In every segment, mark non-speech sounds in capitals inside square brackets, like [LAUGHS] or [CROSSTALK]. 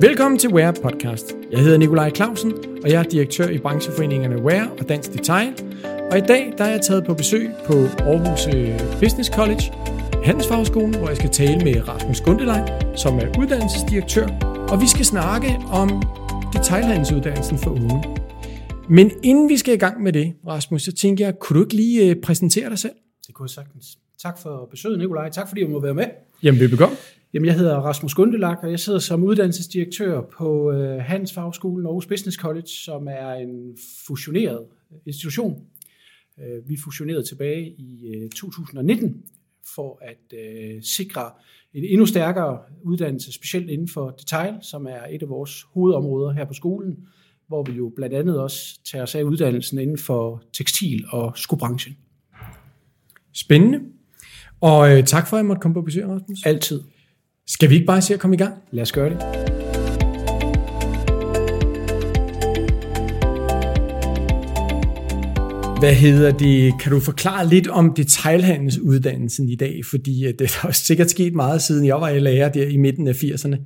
Velkommen til Wear Podcast. Jeg hedder Nikolaj Clausen, og jeg er direktør i brancheforeningerne Wear og Dansk Detail. Og i dag der er jeg taget på besøg på Aarhus øh, Business College, Handelsfagskolen, hvor jeg skal tale med Rasmus Gundelej, som er uddannelsesdirektør, og vi skal snakke om detailhandelsuddannelsen for unge. Men inden vi skal i gang med det, Rasmus, så tænker jeg, kunne du ikke lige øh, præsentere dig selv? Det kunne jeg sagtens. Tak for besøget, Nikolaj. Tak fordi du må være med. Jamen, velbekomme. Jamen, jeg hedder Rasmus Gundelak, og jeg sidder som uddannelsesdirektør på øh, Handelsfagskolen Aarhus Business College, som er en fusioneret institution. Øh, vi fusionerede tilbage i øh, 2019 for at øh, sikre en endnu stærkere uddannelse, specielt inden for detail, som er et af vores hovedområder her på skolen, hvor vi jo blandt andet også tager os af uddannelsen inden for tekstil- og skobranchen. Spændende. Og øh, tak for, at jeg måtte komme på besøg, Rasmus. Altid. Skal vi ikke bare se at komme i gang? Lad os gøre det. Hvad hedder det? Kan du forklare lidt om detailhandelsuddannelsen i dag? Fordi øh, det [LAUGHS] har sikkert sket meget siden jeg var i lærer der i midten af 80'erne.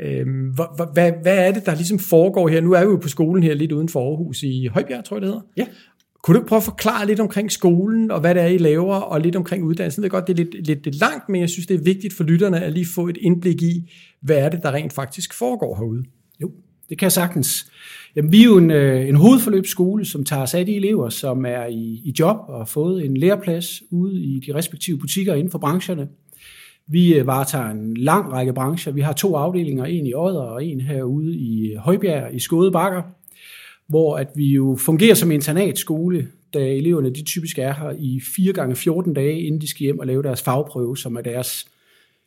Øhm, hvad, hvad, hvad er det, der ligesom foregår her? Nu er vi jo på skolen her lidt uden for Aarhus i Højbjerg, tror jeg det hedder. Ja. Kunne du ikke prøve at forklare lidt omkring skolen, og hvad det er, I laver, og lidt omkring uddannelsen? Det ved godt, det er lidt, lidt, lidt langt, men jeg synes, det er vigtigt for lytterne at lige få et indblik i, hvad er det, der rent faktisk foregår herude? Jo, det kan jeg sagtens. Jamen, vi er jo en, øh, en hovedforløbsskole, som tager sig af de elever, som er i, i job og har fået en læreplads ude i de respektive butikker inden for brancherne. Vi øh, varetager en lang række brancher. Vi har to afdelinger, en i Odder og en herude i Højbjerg i Skåde Bakker, hvor at vi jo fungerer som internatskole, da eleverne de typisk er her i 4 gange 14 dage, inden de skal hjem og lave deres fagprøve, som er deres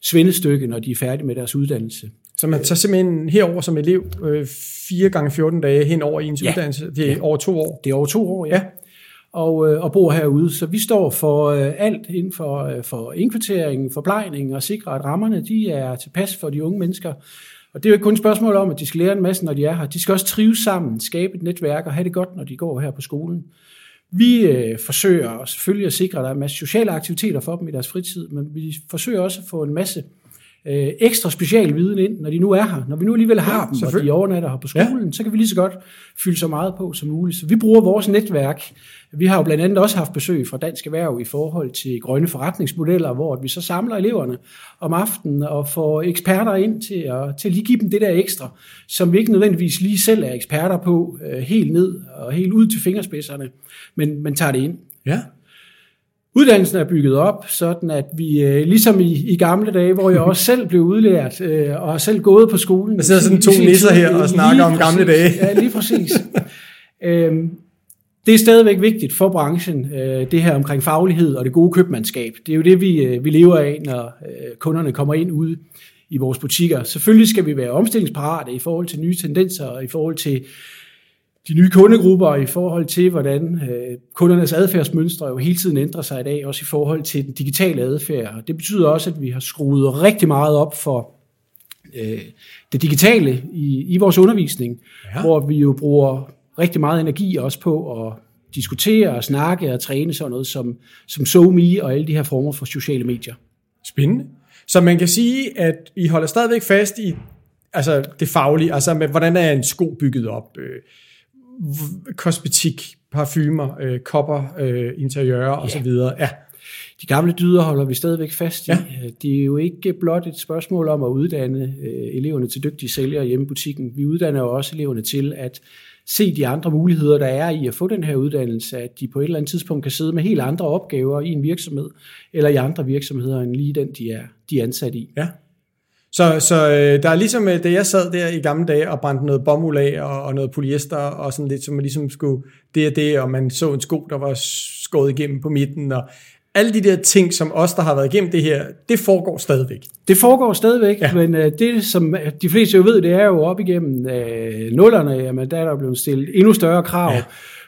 svendestykke, når de er færdige med deres uddannelse. Så man tager simpelthen herover som elev øh, 4 gange 14 dage hen over ens Ja. uddannelse. Det er Ja. over to år. Det er over to år, ja. Og, øh, og bor herude. Så vi står for øh, alt inden for, øh, for indkvartering, forplejning og sikre, at rammerne de er tilpas for de unge mennesker. Og det er jo ikke kun et spørgsmål om, at de skal lære en masse, når de er her. De skal også trives sammen, skabe et netværk og have det godt, når de går her på skolen. Vi øh, forsøger selvfølgelig at sikre, at der er en masse sociale aktiviteter for dem i deres fritid, men vi forsøger også at få en masse øh, ekstra specialviden ind, når de nu er her. Når vi nu alligevel har dem, og de overnatter her på skolen, ja. så kan vi lige så godt fylde så meget på som muligt. Så vi bruger vores netværk. Vi har jo blandt andet også haft besøg fra Dansk Erhverv i forhold til grønne forretningsmodeller, hvor vi så samler eleverne om aftenen og får eksperter ind til at, til at lige give dem det der ekstra, som vi ikke nødvendigvis lige selv er eksperter på, øh, helt ned og helt ud til fingerspidserne, men, men tager det ind. Ja. Uddannelsen er bygget op, sådan at vi, øh, ligesom i, i gamle dage, hvor jeg også selv blev udlært øh, og har selv gået på skolen. Der sidder sådan to nisser her og snakker om gamle præcis. dage. Ja, lige præcis. [LAUGHS] øhm, det er stadigvæk vigtigt for branchen, øh, det her omkring faglighed og det gode købmandskab. Det er jo det, vi, øh, vi lever af, når øh, kunderne kommer ind ude i vores butikker. Selvfølgelig skal vi være omstillingsparate i forhold til nye tendenser og i forhold til de nye kundegrupper i forhold til, hvordan øh, kundernes adfærdsmønstre jo hele tiden ændrer sig i dag, også i forhold til den digitale adfærd. Og Det betyder også, at vi har skruet rigtig meget op for øh, det digitale i, i vores undervisning, Ja. hvor vi jo bruger rigtig meget energi også på at diskutere og snakke og træne sådan noget som, som SoMe og alle de her former for sociale medier. Spændende. Så man kan sige, at I holder stadigvæk fast i altså det faglige, altså med, hvordan er en sko bygget op, øh, kosmetik, parfumer, øh, kopper, øh, interiører og så videre. Ja. De gamle dyder holder vi stadigvæk fast i. Ja. Ja. Det er jo ikke blot et spørgsmål om at uddanne øh, eleverne til dygtige sælgere hjemme i butikken. Vi uddanner jo også eleverne til at se de andre muligheder, der er i at få den her uddannelse, at de på et eller andet tidspunkt kan sidde med helt andre opgaver i en virksomhed, eller i andre virksomheder end lige den, de er, de er ansat i. ja. Så, så øh, der er ligesom, øh, da jeg sad der i gamle dage og brændte noget bomuld af og, og noget polyester og sådan lidt, som man ligesom skulle det og det, og man så en sko, der var skåret igennem på midten, og alle de der ting, som os, der har været igennem det her, det foregår stadigvæk. Det foregår stadigvæk, Ja. men øh, det, som de fleste jo ved, det er jo op igennem øh, nullerne, jamen der er der blevet stillet endnu større krav, Ja.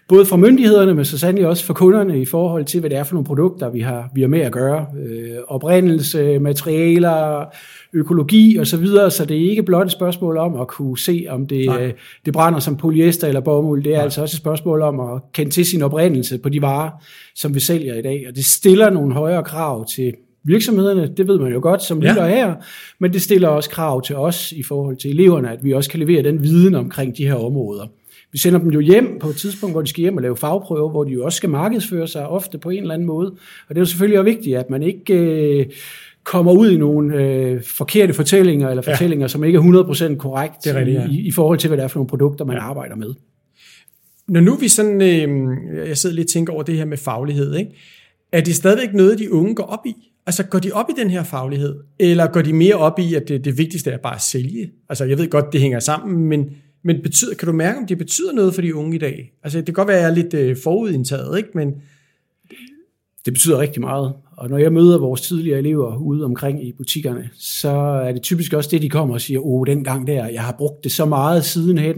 både fra myndighederne, men så sandelig også for kunderne i forhold til, hvad det er for nogle produkter, vi har, vi har med at gøre. Øh, oprindelse, materialer, økologi og så videre, så det er ikke blot et spørgsmål om at kunne se, om det, Nej. øh, det brænder som polyester eller bomuld. Det er altså også et spørgsmål om at kende til sin oprindelse på de varer, som vi sælger i dag. Og det stiller nogle højere krav til virksomhederne, det ved man jo godt som Ja. lytter her, men det stiller også krav til os i forhold til eleverne, at vi også kan levere den viden omkring de her områder. Vi sender dem jo hjem på et tidspunkt, hvor de skal hjem og lave fagprøver, hvor de jo også skal markedsføre sig ofte på en eller anden måde. Og det er jo selvfølgelig også vigtigt, at man ikke øh, kommer ud i nogle øh, forkerte fortællinger, eller fortællinger, ja. som ikke er 100% korrekt Det er rigtigt, ja. i, i forhold til, hvad det er for nogle produkter, man ja. arbejder med. Når nu vi sådan, øh, jeg sidder lige og tænker over det her med faglighed, ikke? er det stadigvæk noget, de unge går op i? Altså går de op i den her faglighed, eller går de mere op i, at det, det vigtigste er bare at sælge? Altså jeg ved godt, det hænger sammen, men, men betyder, kan du mærke, om det betyder noget for de unge i dag? Altså det kan godt være, at jeg er lidt øh, forudindtaget, ikke? men Det betyder rigtig meget. Og når jeg møder vores tidligere elever ude omkring i butikkerne, så er det typisk også det, de kommer og siger, åh, den gang der, jeg har brugt det så meget sidenhen,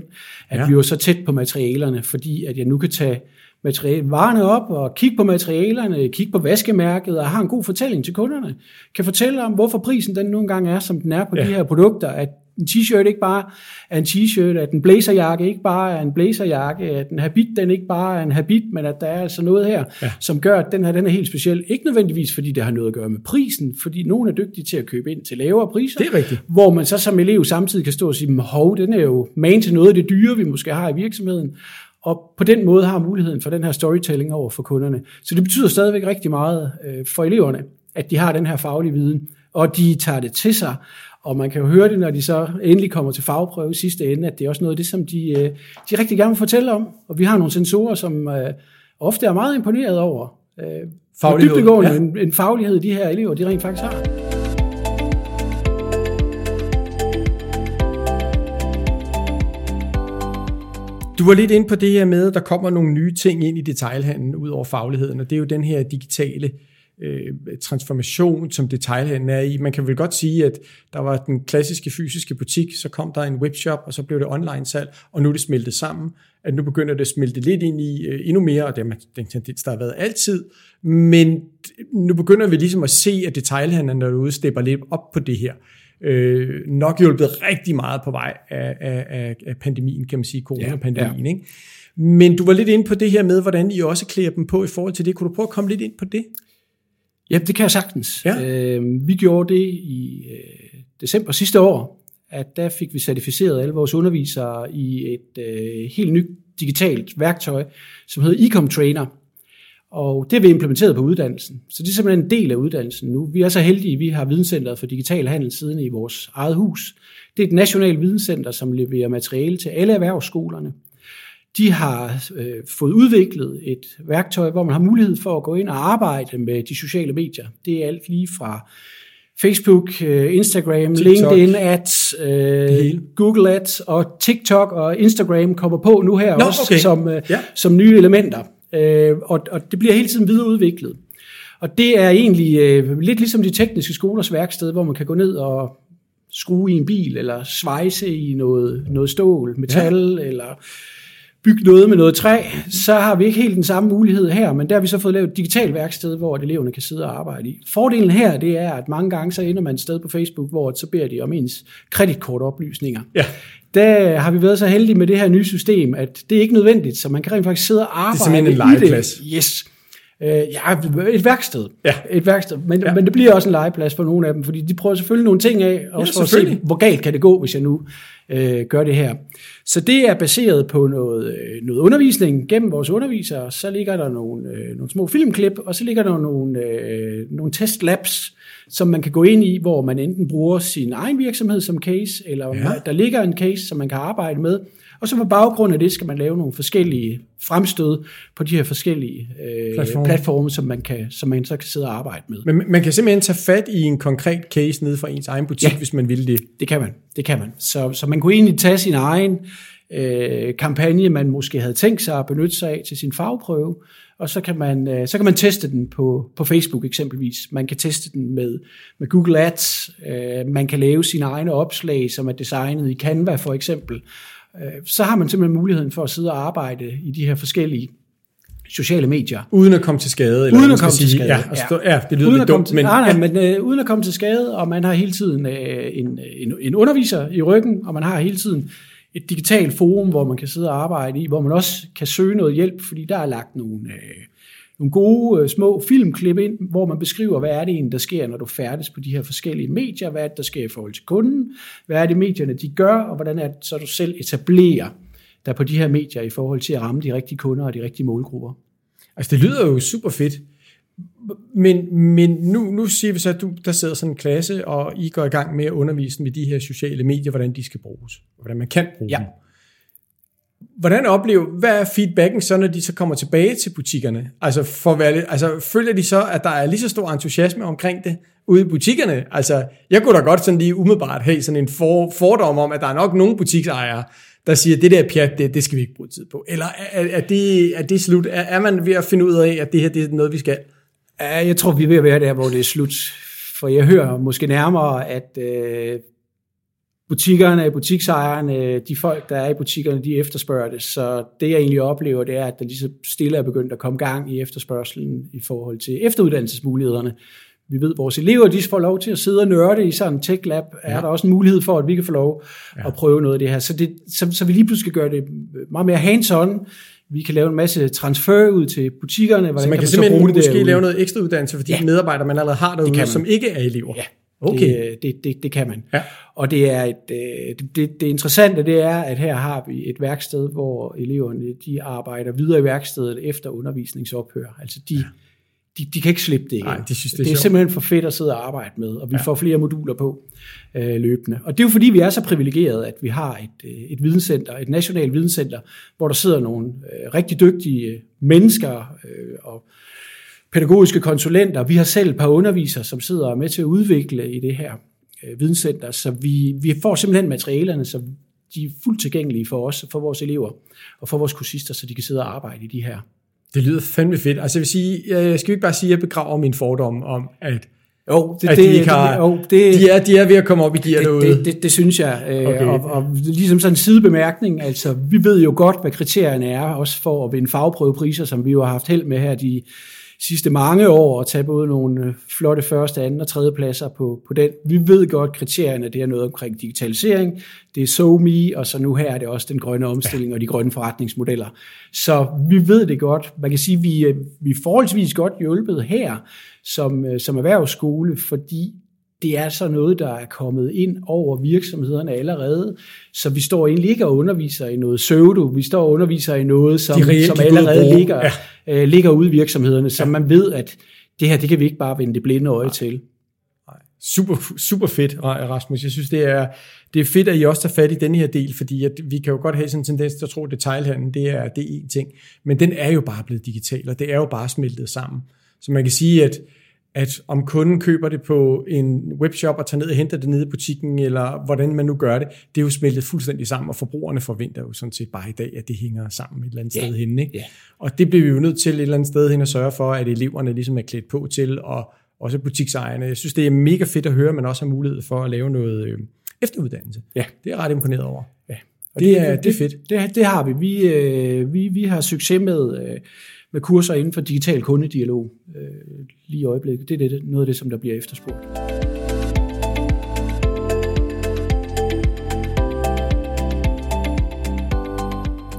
at Ja. vi var så tæt på materialerne, fordi at jeg nu kan tage materiale, varerne op og kigge på materialerne, kigge på vaskemærket og har en god fortælling til kunderne. Kan fortælle om, hvorfor prisen den nu engang er, som den er på ja. de her produkter, at en t-shirt ikke bare er en t-shirt, at en blazerjakke ikke bare er en blazerjakke, at en habit den ikke bare er en habit, men at der er altså noget her, Ja. som gør, at den her den er helt speciel. Ikke nødvendigvis, fordi det har noget at gøre med prisen, fordi nogen er dygtige til at købe ind til lavere priser. Det er rigtigt. Hvor man så som elev samtidig kan stå og sige, hov, den er jo man til noget af det dyre, vi måske har i virksomheden. Og på den måde har muligheden for den her storytelling over for kunderne. Så det betyder stadigvæk rigtig meget øh, for eleverne, at de har den her faglige viden, og de tager det til sig. Og man kan jo høre det, når de så endelig kommer til fagprøve i sidste ende, at det er også noget af det, som de, øh, de rigtig gerne vil fortælle om. Og vi har nogle sensorer, som øh, ofte er meget imponeret over, øh, Faglighed, dybdegående ja. ja. en, en faglighed, de her elever, de rent faktisk har. Du var lidt inde på det her med, at der kommer nogle nye ting ind i detailhandlen ud over fagligheden, og det er jo den her digitale øh, transformation, som detailhandlen er i. Man kan vel godt sige, at der var den klassiske fysiske butik, så kom der en webshop, og så blev det online salg, og nu er det smeltet sammen. At nu begynder det at smelte lidt ind i øh, endnu mere, og det er den tendens, der har været altid. Men nu begynder vi ligesom at se, at detailhandlen derude stepper lidt op på det her. Øh, nok hjulpet rigtig meget på vej af, af, af, af pandemien, kan man sige, coronapandemien. Ja, ja. Ikke? Men du var lidt inde på det her med, hvordan I også klæder dem på i forhold til det. Kunne du prøve at komme lidt ind på det? Ja, det kan jeg sagtens. Ja. Øh, vi gjorde det i øh, december sidste år, at der fik vi certificeret alle vores undervisere i et øh, helt nyt digitalt værktøj, som hedder Ecom Trainer. Og det er vi implementeret på uddannelsen. Så det er simpelthen en del af uddannelsen nu. Vi er så heldige, at vi har Videnscenteret for Digital Handel siden i vores eget hus. Det er et nationalt videnscenter, som leverer materiale til alle erhvervsskolerne. De har øh, fået udviklet et værktøj, hvor man har mulighed for at gå ind og arbejde med de sociale medier. Det er alt lige fra Facebook, øh, Instagram, TikTok. LinkedIn Ads, øh. Google Ads og TikTok og Instagram kommer på nu her Nå, også okay. som, øh, Ja. som nye elementer. Øh, og, og det bliver hele tiden videreudviklet. Og det er egentlig øh, lidt ligesom de tekniske skolers værksted, hvor man kan gå ned og skrue i en bil, eller svejse i noget, noget stål, metal, ja. eller bygge noget med noget træ, så har vi ikke helt den samme mulighed her, men der har vi så fået lavet et digitalt værksted, hvor eleverne kan sidde og arbejde i. Fordelen her, det er, at mange gange så ender man et sted på Facebook, hvor så beder de om ens kreditkortoplysninger. Ja. Der har vi været så heldige med det her nye system, at det er ikke nødvendigt, så man kan rent faktisk sidde og arbejde simpelthen en legeplads. det. Yes. Øh, ja, et værksted. Ja. Et værksted. Men, Ja. ja. men det bliver også en legeplads for nogle af dem, fordi de prøver selvfølgelig nogle ting af, også for at se, hvor galt kan det gå, hvis jeg nu øh, gør det her. Så det er baseret på noget, øh, noget undervisning gennem vores undervisere. Så ligger der nogle, øh, nogle små filmklip, og så ligger der nogle, øh, nogle testlabs, som man kan gå ind i, hvor man enten bruger sin egen virksomhed som case, eller Ja. ja. der ligger en case, som man kan arbejde med. Og så på baggrund af det skal man lave nogle forskellige fremstød på de her forskellige øh, Platforme. platforme. som man, kan, som man så kan sidde og arbejde med. Men man kan simpelthen tage fat i en konkret case nede fra ens egen butik. Ja. hvis man vil det. Det kan man, det kan man. Så, så man kunne egentlig tage sin egen øh, kampagne, man måske havde tænkt sig at benytte sig af til sin fagprøve, og så kan man, øh, så kan man teste den på, på Facebook eksempelvis. Man kan teste den med, med Google Ads. Øh, man kan lave sine egne opslag, som er designet i Canva for eksempel. Øh, så har man simpelthen muligheden for at sidde og arbejde i de her forskellige sociale medier. Uden at komme til skade. Eller Uden at komme til skade, Ja, og stå, ja det lyder uden lidt dumt, til, men, nej, nej, ja. men øh, uden at komme til skade, og man har hele tiden øh, en, en, en underviser i ryggen, og man har hele tiden et digitalt forum, hvor man kan sidde og arbejde i, hvor man også kan søge noget hjælp, fordi der er lagt nogle, øh, nogle gode øh, små filmklip ind, hvor man beskriver, hvad er det egentlig, der sker, når du færdes på de her forskellige medier, hvad er det, der sker i forhold til kunden, hvad er det, medierne de gør, og hvordan er det, så du selv etablerer der på de her medier i forhold til at ramme de rigtige kunder og de rigtige målgrupper. Altså det lyder jo super fedt, men, men nu, nu siger vi så, at du, der sidder sådan en klasse, og I går i gang med at undervise med de her sociale medier, hvordan de skal bruges, og hvordan man kan bruge Ja. dem. Hvordan oplever, hvad er feedbacken så, når de så kommer tilbage til butikkerne? Altså, for at være altså føler de så, at der er lige så stor entusiasme omkring det ude i butikkerne? Altså, jeg kunne da godt sådan lige umiddelbart have sådan en for, fordom om, at der er nok nogle butiksejere, der siger, det der pjat, det, det skal vi ikke bruge tid på. Eller er, er, det, er det slut? Er, er man ved at finde ud af, at det her det er noget, vi skal? Ja, jeg tror, vi er ved at være der, hvor det er slut. For jeg hører måske nærmere, at øh, butikkerne, butiksejerne, de folk, der er i butikkerne, de efterspørger det. Så det, jeg egentlig oplever, det er, at der lige så stille er begyndt at komme gang i efterspørgselen i forhold til efteruddannelsesmulighederne. Vi ved, at vores elever de får lov til at sidde og nørde i sådan en tech lab. Ja. Er der også en mulighed for, at vi kan få lov ja. at prøve noget af det her? Så, det, så, så vi lige pludselig gør det meget mere hands-on. Vi kan lave en masse transfer ud til butikkerne. Hvordan Så man kan, så simpelthen bruge det måske derude? lave noget ekstra uddannelse for de Ja. medarbejdere, man allerede har derude, kan man. som ikke er elever. Ja, Okay. det, det, det, det kan man. Ja. Og det er et, øh, det, det, det interessante det er, at her har vi et værksted, hvor eleverne de arbejder videre i værkstedet efter undervisningsophør. Altså de, de, de kan ikke slippe det igen. Nej, de synes, det er det er sjovt. simpelthen for fedt at sidde og arbejde med, og vi ja. får flere moduler på øh, løbende. Og det er jo fordi, vi er så privilegerede, at vi har et, øh, et videnscenter, et nationalt videnscenter, hvor der sidder nogle øh, rigtig dygtige øh, mennesker øh, og pædagogiske konsulenter. Vi har selv et par undervisere, som sidder er med til at udvikle i det her øh, videnscenter, så vi, vi får simpelthen materialerne, så de er fuldt tilgængelige for os, for vores elever og for vores kursister, så de kan sidde og arbejde i de her. Det lyder fandme fedt. Altså jeg vil sige, jeg skal ikke bare sige, at jeg begraver min fordom om, at, Jo, det, at de, ikke har, jo, det, de, er, de er ved at komme op i gear det, derude. det, det, det synes jeg. Øh, okay. og, og ligesom sådan en sidebemærkning, altså vi ved jo godt, hvad kriterierne er, også for at vinde fagprøvepriser, som vi jo har haft held med her de sidste mange år, og tage både nogle øh, flotte første, anden og tredje pladser på, på den. Vi ved godt, kriterierne det er noget omkring digitalisering, det er SoMe, og så nu her er det også den grønne omstilling og de grønne forretningsmodeller. Så vi ved det godt. Man kan sige, at vi, er- vi er forholdsvis godt hjulpet her som, øh, som erhvervsskole, fordi det er så noget, der er kommet ind over virksomhederne allerede, så vi står egentlig ikke og underviser i noget pseudo, vi står og underviser i noget, som, som allerede ligger, Ja. ja. øh, ligger ude i virksomhederne, så man ved, at det her, det kan vi ikke bare vende det blinde øje til. Super, super fedt, Rasmus. Jeg synes, det er, det er fedt, at I også tager fat i den her del, fordi at vi kan jo godt have sådan en tendens til at tro, at detailhandlen, det er, det er én ting. Men den er jo bare blevet digital, og det er jo bare smeltet sammen. Så man kan sige, at, at om kunden køber det på en webshop og tager ned og henter det nede i butikken, eller hvordan man nu gør det, det er jo smeltet fuldstændig sammen, og forbrugerne forventer jo sådan set bare i dag, at det hænger sammen et eller andet Ja. sted henne. Ikke? Ja. Og det bliver vi jo nødt til et eller andet sted hen at sørge for, at eleverne ligesom er klædt på til, og også butiksejerne. Jeg synes, det er mega fedt at høre, man også har mulighed for at lave noget øh, efteruddannelse. Ja. Det er jeg ret imponeret over. Ja. Og Det er- det er fedt. Det, det har vi. Vi, øh, vi, vi har succes med, øh, med kurser inden for digital kundedialog øh, lige i øjeblikket. Det er det, noget af det, som der bliver efterspurgt.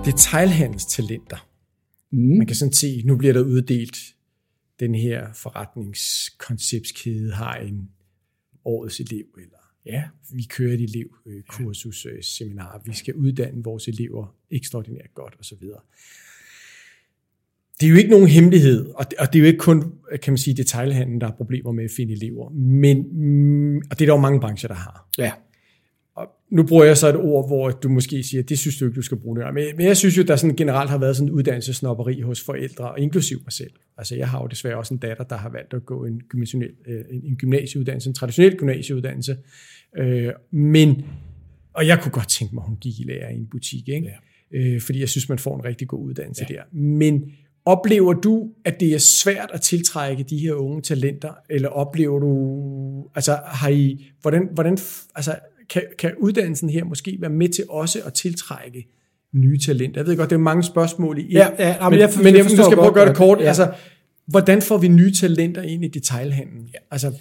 Detailhandelstalenter. Mm. Man kan sådan se, nu bliver der uddelt, den her forretningskonceptskæde har en årets elev, eller Ja. vi kører et elevkursus, øh, seminar, vi skal uddanne vores elever ekstraordinært godt osv. Det er jo ikke nogen hemmelighed, og det, og det er jo ikke kun, kan man sige, detailhandlen, der har problemer med at finde elever, men, mm, og det er der jo mange brancher, der har. Ja. Og nu bruger jeg så et ord, hvor du måske siger, det synes du ikke, du skal bruge det. Men, men jeg synes jo, der sådan generelt har været sådan en uddannelsesnopperi hos forældre, og inklusiv mig selv. Altså jeg har jo desværre også en datter, der har valgt at gå en, gymnasiel, øh, en en gymnasieuddannelse, en traditionel gymnasieuddannelse. Øh, men, og jeg kunne godt tænke mig, at hun gik i lærer i en butik, ikke? Ja. Øh, fordi jeg synes, man får en rigtig god uddannelse ja. der. Men oplever du, at det er svært at tiltrække de her unge talenter, eller oplever du, altså har I, hvordan, hvordan altså, kan, kan uddannelsen her måske være med til også at tiltrække nye talenter? Jeg ved godt, det er mange spørgsmål i, Ja, ja, ja, men, jeg jeg, men jeg jeg, forstår skal prøve at gøre det kort. Ja. ja. Altså, hvordan får vi nye talenter ind i detailhandlen? Ja. Altså,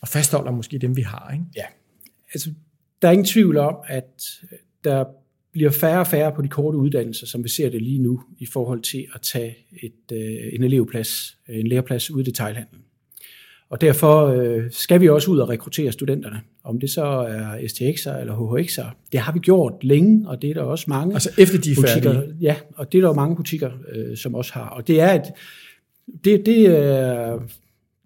og fastholder måske dem, vi har, ikke? Ja. Altså, der er ingen tvivl om, at der bliver færre og færre på de korte uddannelser, som vi ser det lige nu, i forhold til at tage et, øh, en elevplads, en læreplads ude i detaljhandlen. Og derfor øh, skal vi også ud og rekruttere studenterne. Om det så er STX'er eller HHX'er. Det har vi gjort længe, og det er der også mange Altså efter de er butikker. færdige. Ja, og det er der mange butikker, øh, som også har. Og det er et, det, det, er,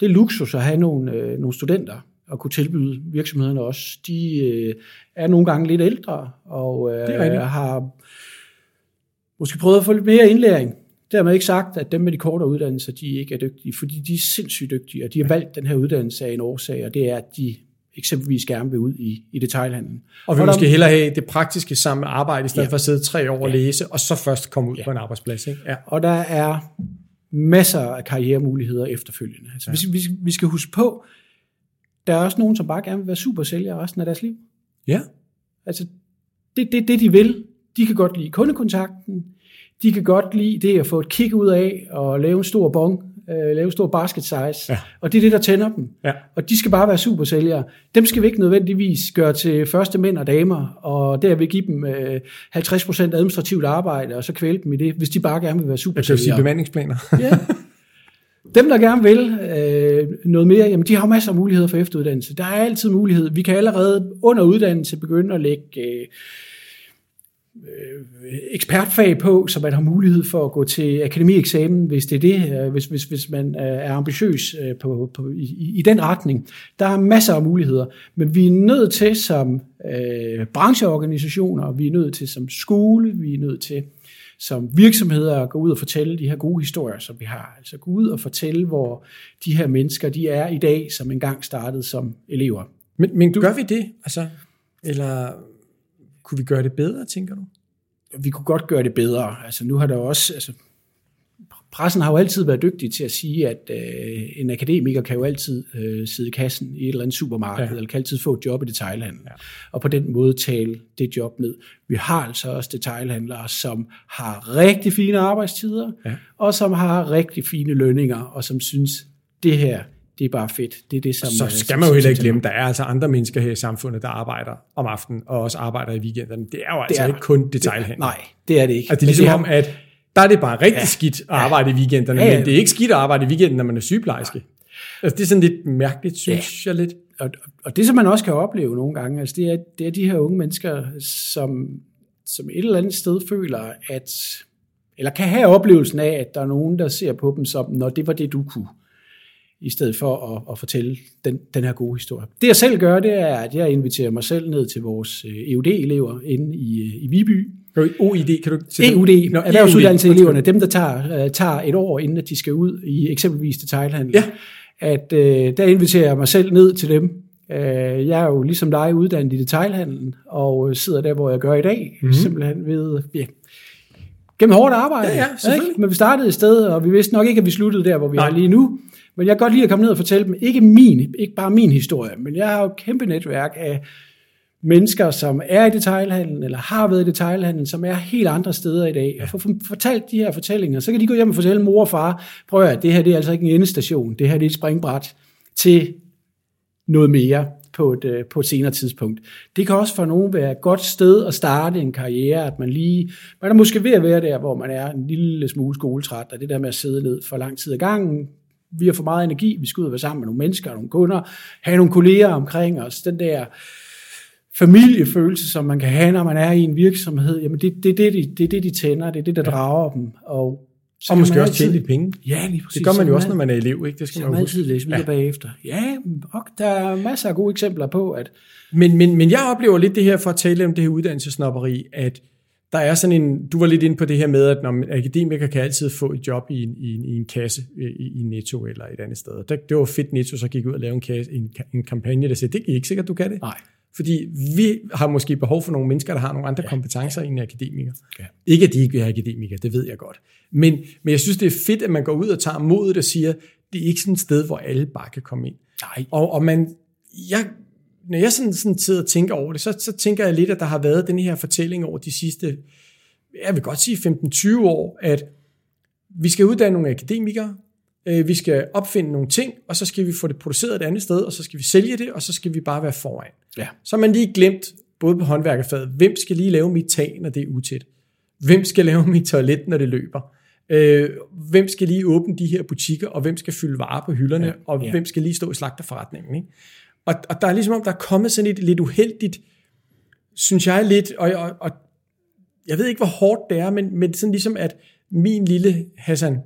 det er luksus at have nogle, øh, nogle studenter at kunne tilbyde virksomhederne også. De øh, er nogle gange lidt ældre og øh, Det har måske prøvet at få lidt mere indlæring. Dermed ikke sagt, at dem med de kortere uddannelser, de ikke er dygtige, fordi de er sindssygt dygtige, og de har valgt den her uddannelse af en årsag, og det er, at de eksempelvis gerne vil ud i, i detailhandlen. Og vi Og der- måske hellere have det praktiske sammen med arbejde, i stedet Ja. for at sidde tre år og Ja. læse, og så først komme ud Ja. på en arbejdsplads. Ikke? Ja. Og der er masser af karrieremuligheder efterfølgende. Altså, ja. vi, vi, vi skal huske på, der er også nogen, som bare gerne vil være supersælgere resten af deres liv. ja. Altså, det er det, det, de vil. De kan godt lide kundekontakten. De kan godt lide det at få et kick ud af og lave en stor bong, øh, lave en stor basket size. Ja. Og det er det, der tænder dem. Ja. Og de skal bare være supersælgere. Dem skal vi ikke nødvendigvis gøre til første mænd og damer, og derved give dem øh, 50% administrativt arbejde, og så kvæle dem i det, hvis de bare gerne vil være Jeg kan jo sige bemandingsplaner. Ja. [LAUGHS] Dem, der gerne vil øh, noget mere, jamen, de har masser af muligheder for efteruddannelse. Der er altid mulighed. Vi kan allerede under uddannelse begynde at lægge øh, øh ekspertfag på, så man har mulighed for at gå til akademieksamen, hvis det er det, øh, hvis, hvis, hvis man øh, er ambitiøs på, på, i, i den retning. Der er masser af muligheder, men vi er nødt til som øh, brancheorganisationer, vi er nødt til som skole, vi er nødt til som virksomheder at gå ud og fortælle de her gode historier, som vi har. Altså gå ud og fortælle, hvor de her mennesker de er i dag, som engang startede som elever. Men, men gør vi det? Altså, eller kunne vi gøre det bedre, tænker du? Vi kunne godt gøre det bedre. Altså nu har der også, altså, pressen har jo altid været dygtig til at sige, at øh, en akademiker kan jo altid øh, sidde i kassen i et eller andet supermarked, Ja. eller kan altid få et job i detailhandlen, Ja. og på den måde tale det job ned. Vi har altså også detailhandlere, som har rigtig fine arbejdstider, Ja. og som har rigtig fine lønninger, og som synes, det her, det er bare fedt. Det er det, som... Så øh, skal man jo heller ikke glemme, der er altså andre mennesker her i samfundet, der arbejder om aftenen, og også arbejder i weekenderne. Det er jo altså er ikke kun detailhandel. Nej, det er det ikke. Altså, det er ligesom har- om, at der er det bare rigtig Ja. skidt at arbejde i weekenderne, Ja, ja. men det er ikke skidt at arbejde i weekenden, når man er sygeplejerske. Altså, det er sådan lidt mærkeligt, synes jeg lidt. og, og det, som man også kan opleve nogle gange, altså det, er, det er de her unge mennesker, som, som et eller andet sted føler, at, eller kan have oplevelsen af, at der er nogen, der ser på dem som, når det var det, du kunne, i stedet for at, at fortælle den, den her gode historie. Det jeg selv gør, det er, at jeg inviterer mig selv ned til vores øh, EUD-elever inde i, øh, i Viby. OID, kan du... EUD, Nå, erhvervsuddanelseeleverne, dem der tager, øh, tager et år, inden at de skal ud i eksempelvis detailhandel. Ja. At øh, der inviterer jeg mig selv ned til dem. Øh, jeg er jo ligesom dig uddannet i detailhandlen, og sidder der, hvor jeg gør i dag, Mhm. mm-hmm. simpelthen ved, ja, gennem hårdt arbejde. Ja, ja, ikke? Men vi startede et sted, og vi vidste nok ikke, at vi sluttede der, hvor vi Nej. er lige nu. Men jeg kan godt lide at komme ned og fortælle dem, ikke min, ikke bare min historie, men jeg har jo et kæmpe netværk af mennesker, som er i detailhandlen, eller har været i detailhandlen, som er helt andre steder i dag, og få fortalt de her fortællinger, så kan de gå hjem og fortælle mor og far, prøv at det her det er altså ikke en endestation, det her det er et springbræt til noget mere på et, øh, på et senere tidspunkt. Det kan også for nogen være et godt sted at starte en karriere, at man lige, man er måske ved at være der, hvor man er en lille smule skoletræt, og det der med at sidde ned for lang tid ad gangen, vi har for meget energi, vi skal ud og være sammen med nogle mennesker, nogle kunder, have nogle kolleger omkring os, den der familiefølelse, som man kan have, når man er i en virksomhed, jamen det, det, det, det, det er det, de tænder, det er det, der drager dem. Og, så Og måske også altid- tjene lidt penge. Ja, lige præcis. Det gør man jo også, når man er elev, ikke? Det skal så man jo altid læse videre ja. bagefter. Ja, og der er masser af gode eksempler på, at Men, men, men jeg oplever lidt det her, for at tale om det her uddannelsesnopperi, at der er sådan en, du var lidt inde på det her med, at når man akademiker kan altid få et job i en, i en, i en kasse i, i Netto eller et andet sted. Det, det var fedt, Netto så gik ud og lavede en, kasse, en, en kampagne, der sagde, det er ikke sikkert, du kan det. nej, Fordi vi har måske behov for nogle mennesker, der har nogle andre ja, kompetencer end en akademiker. Ja. Ikke at de ikke vil have akademikere, det ved jeg godt. Men, men jeg synes, det er fedt, at man går ud og tager modet og siger, det er ikke sådan et sted, hvor alle bare kan komme ind. nej, Og, og man, jeg, når jeg sådan, sådan sidder og tænker over det, så, så tænker jeg lidt, at der har været den her fortælling over de sidste, jeg vil godt sige 15-20 år, at vi skal uddanne nogle akademikere, øh, vi skal opfinde nogle ting, og så skal vi få det produceret et andet sted, og så skal vi sælge det, og så skal vi bare være foran. ja, Så har man lige glemt både på håndværkerfaget, hvem skal lige lave mit tag, når det er utæt? Hvem skal lave mit toilet, når det løber? Øh, hvem skal lige åbne de her butikker, og hvem skal fylde varer på hylderne, ja, og ja. hvem skal lige stå i slagterforretningen? Ikke? Og, og der er ligesom om, der er kommet sådan et lidt uheldigt, synes jeg lidt, og, og, og jeg ved ikke, hvor hårdt det er, men, men sådan ligesom, at min lille Hassan,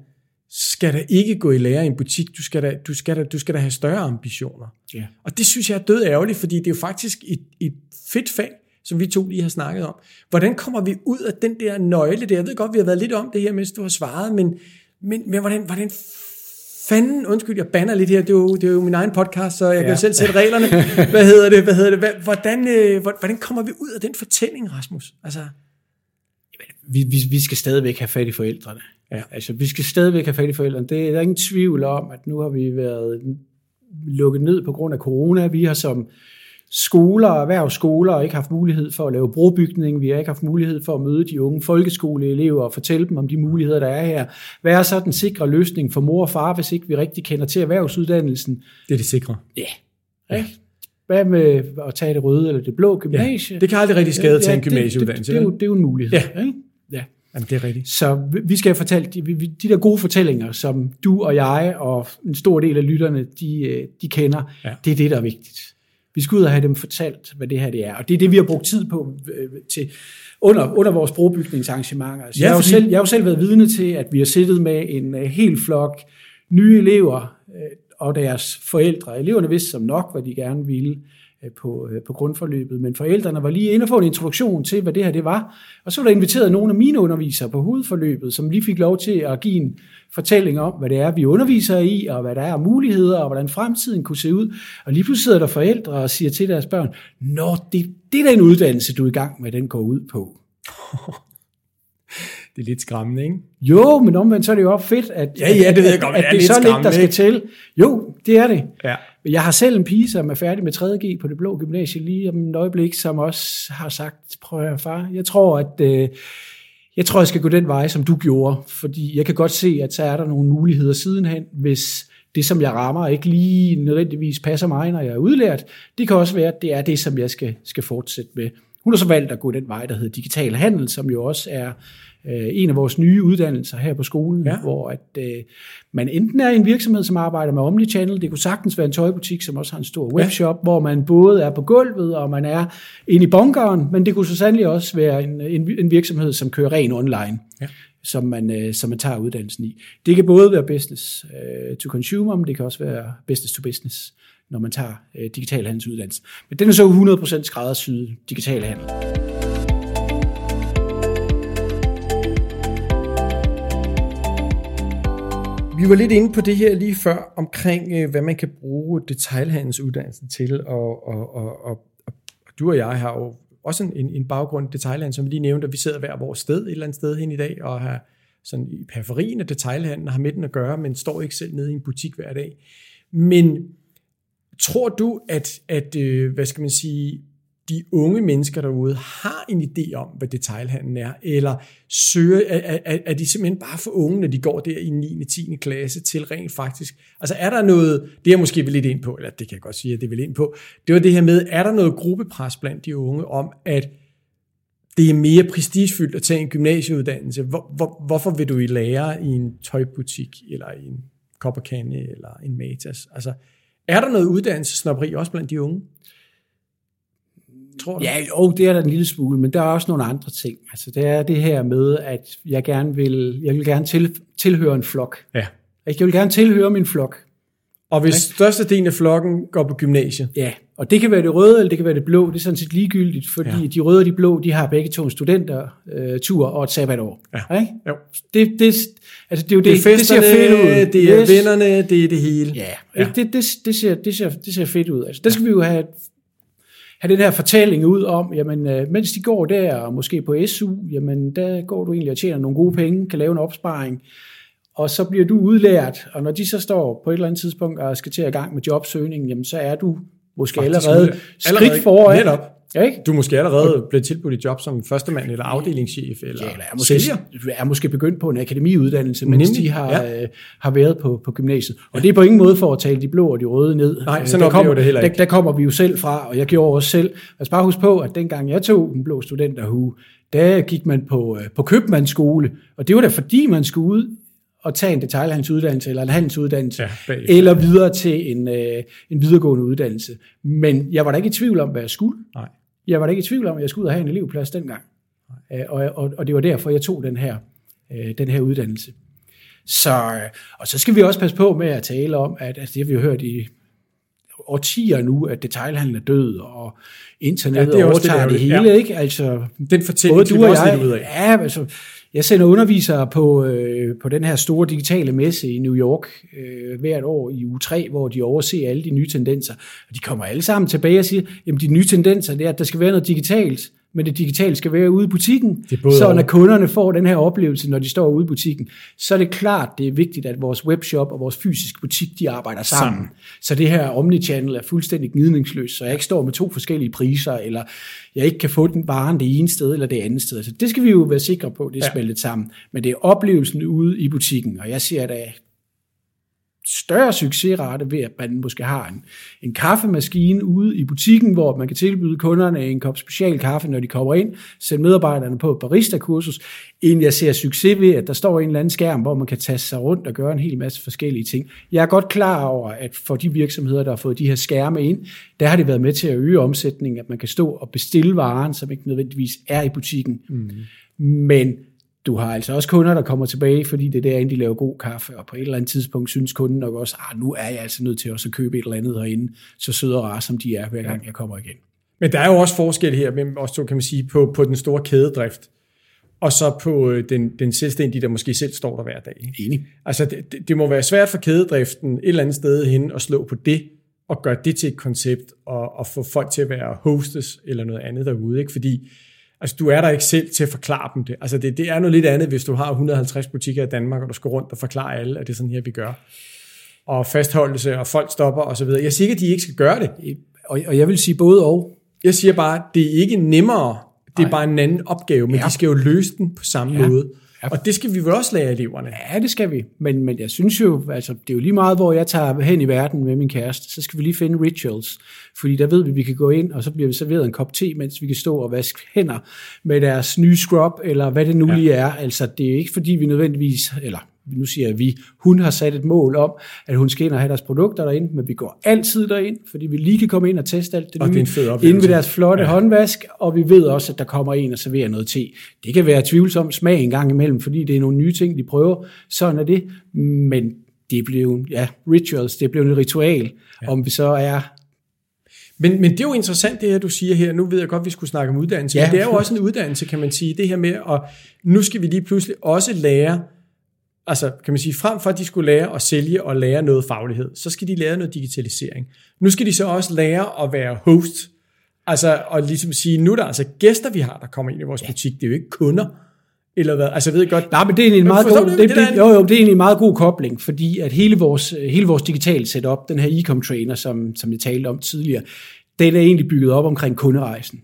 skal da ikke gå i lære i en butik, du skal da, du skal da, du skal da have større ambitioner. Ja. Og det synes jeg er død ærgerligt, fordi det er jo faktisk et, et fedt fag, som vi to lige har snakket om. Hvordan kommer vi ud af den der nøgle der? Jeg ved godt, vi har været lidt om det her, mens du har svaret, men, men, men hvordan, hvordan fanden, undskyld, jeg banner lidt her, det er jo, det er jo min egen podcast, så jeg kan Ja. selv sætte reglerne. [LAUGHS] Hvad hedder det? Hvad hedder det? Hvordan, øh, hvordan kommer vi ud af den fortælling, Rasmus? Altså, vi, vi, vi skal stadigvæk have fat i forældrene. Ja. Altså, vi skal stadigvæk have fat i forældrene. Det er der er ingen tvivl om, at nu har vi været lukket ned på grund af corona. Vi har som skoler og erhvervsskoler ikke haft mulighed for at lave brobygning. Vi har ikke haft mulighed for at møde de unge folkeskoleelever og fortælle dem om de muligheder, der er her. Hvad er så den sikre løsning for mor og far, hvis ikke vi rigtig kender til erhvervsuddannelsen? det er det sikre. Ja. Ikke? Hvad med at tage det røde eller det blå gymnasie? Det kan aldrig rigtig skade at tage en det- gymnasieuddannelse. Det, det, det, er jo, vel? det er jo en mulighed. Ja. Ikke? ja. Jamen, det er rigtigt. Så vi- skal fortalt de, de der gode fortællinger, som du og jeg og en stor del af lytterne, de, øh, de kender, Ja. ja. det er det, der er vigtigt. Vi skal ud og have dem fortalt, hvad det her det er. Og det er det, vi har brugt tid på øh, til, under, under vores brogbygningsarrangementer. Altså, Ja, jeg, har jo fordi- selv, jeg har jo selv været vidne til, at vi har siddet med en uh, hel flok nye elever øh, og deres forældre. Eleverne vidste som nok, hvad de gerne ville øh, på, øh, på grundforløbet, men forældrene var lige inde og få en introduktion til, hvad det her det var. Og så var der inviteret nogle af mine undervisere på hovedforløbet, som lige fik lov til at give en fortælling om, hvad det er, vi underviser i, og hvad der er af muligheder, og hvordan fremtiden kunne se ud. Og lige pludselig sidder der forældre og siger til deres børn, Nå, det, det er den uddannelse, du er i gang med, den går ud på. [LAUGHS] Det er lidt skræmmende, ikke? Jo, men omvendt så er det jo også fedt, at, Ja, ja, det ved jeg godt, men at, det er at det er lidt så lidt, der skal ikke? til. Jo, det er det. Ja. Jeg har selv en pige, som er færdig med 3.G på det blå gymnasie lige om et øjeblik, som også har sagt, prøv at høre, far, jeg tror, at øh, jeg tror, jeg skal gå den vej, som du gjorde, fordi jeg kan godt se, at så er der nogle muligheder sidenhen, hvis det, som jeg rammer, ikke lige nødvendigvis passer mig, når jeg er udlært. Det kan også være, at det er det, som jeg skal, skal fortsætte med. Hun har så valgt at gå den vej, der hedder digital handel, som jo også er øh, en af vores nye uddannelser her på skolen, Ja. hvor at, øh, man enten er en virksomhed, som arbejder med omnichannel, det kunne sagtens være en tøjbutik, som også har en stor webshop, ja. hvor man både er på gulvet, og man er inde i bunkeren, men det kunne så sandelig også være en, en, en virksomhed, som kører ren online. Ja. Som man, øh, som man tager uddannelsen i. Det kan både være business øh, to consumer, men det kan også være business to business, når man tager øh, digital handelsuddannelse. Men den er så 100% skræddersyet digital handel. Vi var lidt inde på det her lige før, omkring øh, hvad man kan bruge detailhandelsuddannelsen til, og, og, og, og, og du og jeg har jo også en, en, baggrund i detailhandel, som vi lige nævnte, at vi sidder hver vores sted et eller andet sted hen i dag, og har sådan i periferien af detailhandlen har med den at gøre, men står ikke selv nede i en butik hver dag. Men tror du, at, at øh, hvad skal man sige, de unge mennesker derude har en idé om, hvad detailhandlen er, eller søger, er, er, er de simpelthen bare for unge, når de går der i 9. og 10. klasse, til rent faktisk. Altså er der noget, det er jeg måske vil lidt ind på, eller det kan jeg godt sige, at det vil ind på, det var det her med, er der noget gruppepres blandt de unge om, at det er mere prestigefyldt at tage en gymnasieuddannelse. Hvor, hvor, hvorfor vil du i lære i en tøjbutik, eller i en kopperkande, eller en Matas? Altså, er der noget uddannelsesnopperi også blandt de unge? Tror du? Ja, jo, det er der en lille smule, men der er også nogle andre ting. Altså, det er det her med, at jeg gerne vil, jeg vil gerne til, tilhøre en flok. ja. Jeg vil gerne tilhøre min flok. Og hvis størstedelen af flokken går på gymnasiet, Ja, og det kan være det røde, eller det kan være det blå. Det er sådan set ligegyldigt, fordi Ja. ja. de røde og de blå, de har begge to en studentertur og et sabbatår. Ja. Ikke? Jo. Det, det, altså det er jo det, det det ser fedt ud. det er vennerne, det er det hele. Ja, ja. Det, det, det, ser, det, ser, det ser fedt ud. Altså, der skal vi jo have, have den her fortælling ud om, jamen, øh, mens de går der, og måske på SU, jamen, der går du egentlig og tjener nogle gode penge, kan lave en opsparing, og så bliver du udlært, og når de så står på et eller andet tidspunkt og skal til at i gang med jobsøgning, jamen, så er du måske Faktisk allerede udlært. skridt Allerede, foran. netop. Ja, ikke? Du er måske allerede blevet tilbudt et job som førstemand eller afdelingschef eller, Ja, eller er måske, sælger. er måske begyndt på en akademiuddannelse, mens Nemlig, de har, ja. øh, har været på, på gymnasiet. Og det er på ingen måde for at tale de blå og de røde ned. Nej, Øh, sådan der kommer, det heller der, ikke. der kommer vi jo selv fra, og jeg gjorde også selv. Os bare huske på, at dengang jeg tog den blå studenterhue, der gik man på, øh, på købmandsskole, og det var da fordi, man skulle ud og tage en detailhandelsuddannelse eller en handelsuddannelse, Ja, bagefter. eller videre til en, øh, en videregående uddannelse. Men jeg var da ikke i tvivl om, hvad jeg skulle. Nej. Jeg var da ikke i tvivl om, at jeg skulle ud og have en elevplads dengang. Øh, Og, og, og det var derfor, jeg tog den her, øh, den her uddannelse. Så, øh, og så skal vi også passe på med at tale om, at altså, det har vi jo hørt i årtier nu, at detailhandlen er død, og internettet Ja, det er overtager det, det hele, ja. ikke? Altså, Den fortælling både du og også jeg, lidt ud af. ja, altså, jeg sender undervisere på, øh, på den her store digitale messe i New York øh, hvert år i uge 3, hvor de overser alle de nye tendenser. Og de kommer alle sammen tilbage og siger, at de nye tendenser, det er, at der skal være noget digitalt, men det digitale skal være ude i butikken, så når kunderne får den her oplevelse, når de står ude i butikken, så er det klart, det er vigtigt, at vores webshop og vores fysiske butik, de arbejder sammen. Sammen. Så det her omnichannel er fuldstændig gnidningsløst, så jeg ikke står med to forskellige priser, eller jeg ikke kan få den varen det ene sted eller det andet sted. Så det skal vi jo være sikre på, det er Ja. smeltet sammen. Men det er oplevelsen ude i butikken, og jeg ser da større succesrate ved, at man måske har en, en kaffemaskine ude i butikken, hvor man kan tilbyde kunderne en kop special kaffe, når de kommer ind, sætte medarbejderne på et barista-kursus, end jeg ser succes ved, at der står en eller anden skærm, hvor man kan tage sig rundt og gøre en hel masse forskellige ting. Jeg er godt klar over, at for de virksomheder, der har fået de her skærme ind, der har det været med til at øge omsætningen, at man kan stå og bestille varen, som ikke nødvendigvis er i butikken. Mm. Men du har altså også kunder, der kommer tilbage, fordi det er derinde, de laver god kaffe, og på et eller andet tidspunkt synes kunden nok også, ah, nu er jeg altså nødt til også at købe et eller andet herinde, så søde og rare som de er, hver gang jeg kommer igen. Men der er jo også forskel her mellem os to, kan man sige, på, på den store kædedrift, og så på øh, den, den selvstændige, der måske selv står der hver dag. Enig. Altså, det, det- det må være svært for kædedriften et eller andet sted hen at slå på det, og gøre det til et koncept, og, og få folk til at være hostes eller noget andet derude, ikke? Fordi altså, du er der ikke selv til at forklare dem det. Altså, det, det er noget lidt andet, hvis du har 150 butikker i Danmark, og du skal rundt og forklare alle, at det er sådan her, vi gør. Og fastholdelse, og folk stopper, og så videre. Jeg siger ikke, at de ikke skal gøre det. Og, og jeg vil sige både og. Jeg siger bare, det er ikke nemmere, det er Nej. bare en anden opgave, men. Ja. de skal jo løse den på samme Ja. måde. Ja. Og det skal vi vel også lære eleverne. Ja, det skal vi. Men, men jeg synes jo, altså, det er jo lige meget, hvor jeg tager hen i verden med min kæreste, så skal vi lige finde rituals. Fordi der ved vi, at vi kan gå ind, og så bliver vi serveret en kop te, mens vi kan stå og vaske hænder med deres nye scrub, eller hvad det nu Ja. lige er. Altså, det er ikke fordi, vi nødvendigvis, eller nu siger jeg vi, hun har sat et mål om, at hun skal ind og have deres produkter derinde, men vi går altid derind, fordi vi lige kan komme ind og teste alt det Og det nye, en fed oplevelse. inde ved deres flotte Ja. håndvask, og vi ved også, at der kommer en og serverer noget te. Det kan være tvivlsom smag en gang imellem, fordi det er nogle nye ting, de prøver. Sådan er det. Men det blev, ja, rituals, det blev et ritual, ja. om vi så er Men, men det er jo interessant, det her, du siger her. Nu ved jeg godt, at vi skulle snakke om uddannelse. Ja. Men det er jo også en uddannelse, kan man sige. Det her med, og nu skal vi lige pludselig også lære, altså kan man sige, frem for at de skulle lære at sælge og lære noget faglighed, så skal de lære noget digitalisering. Nu skal de så også lære at være host. Altså, og ligesom sige, nu er der altså gæster, vi har, der kommer ind i vores butik. Det er jo ikke kunder. Eller hvad? Altså, jeg ved godt, Nej, men det er egentlig en meget god, det, det jo, jo, det er egentlig en meget god kobling, fordi at hele vores, hele vores digitale setup, den her e-com trainer, som, som jeg talte om tidligere, den er egentlig bygget op omkring kunderejsen.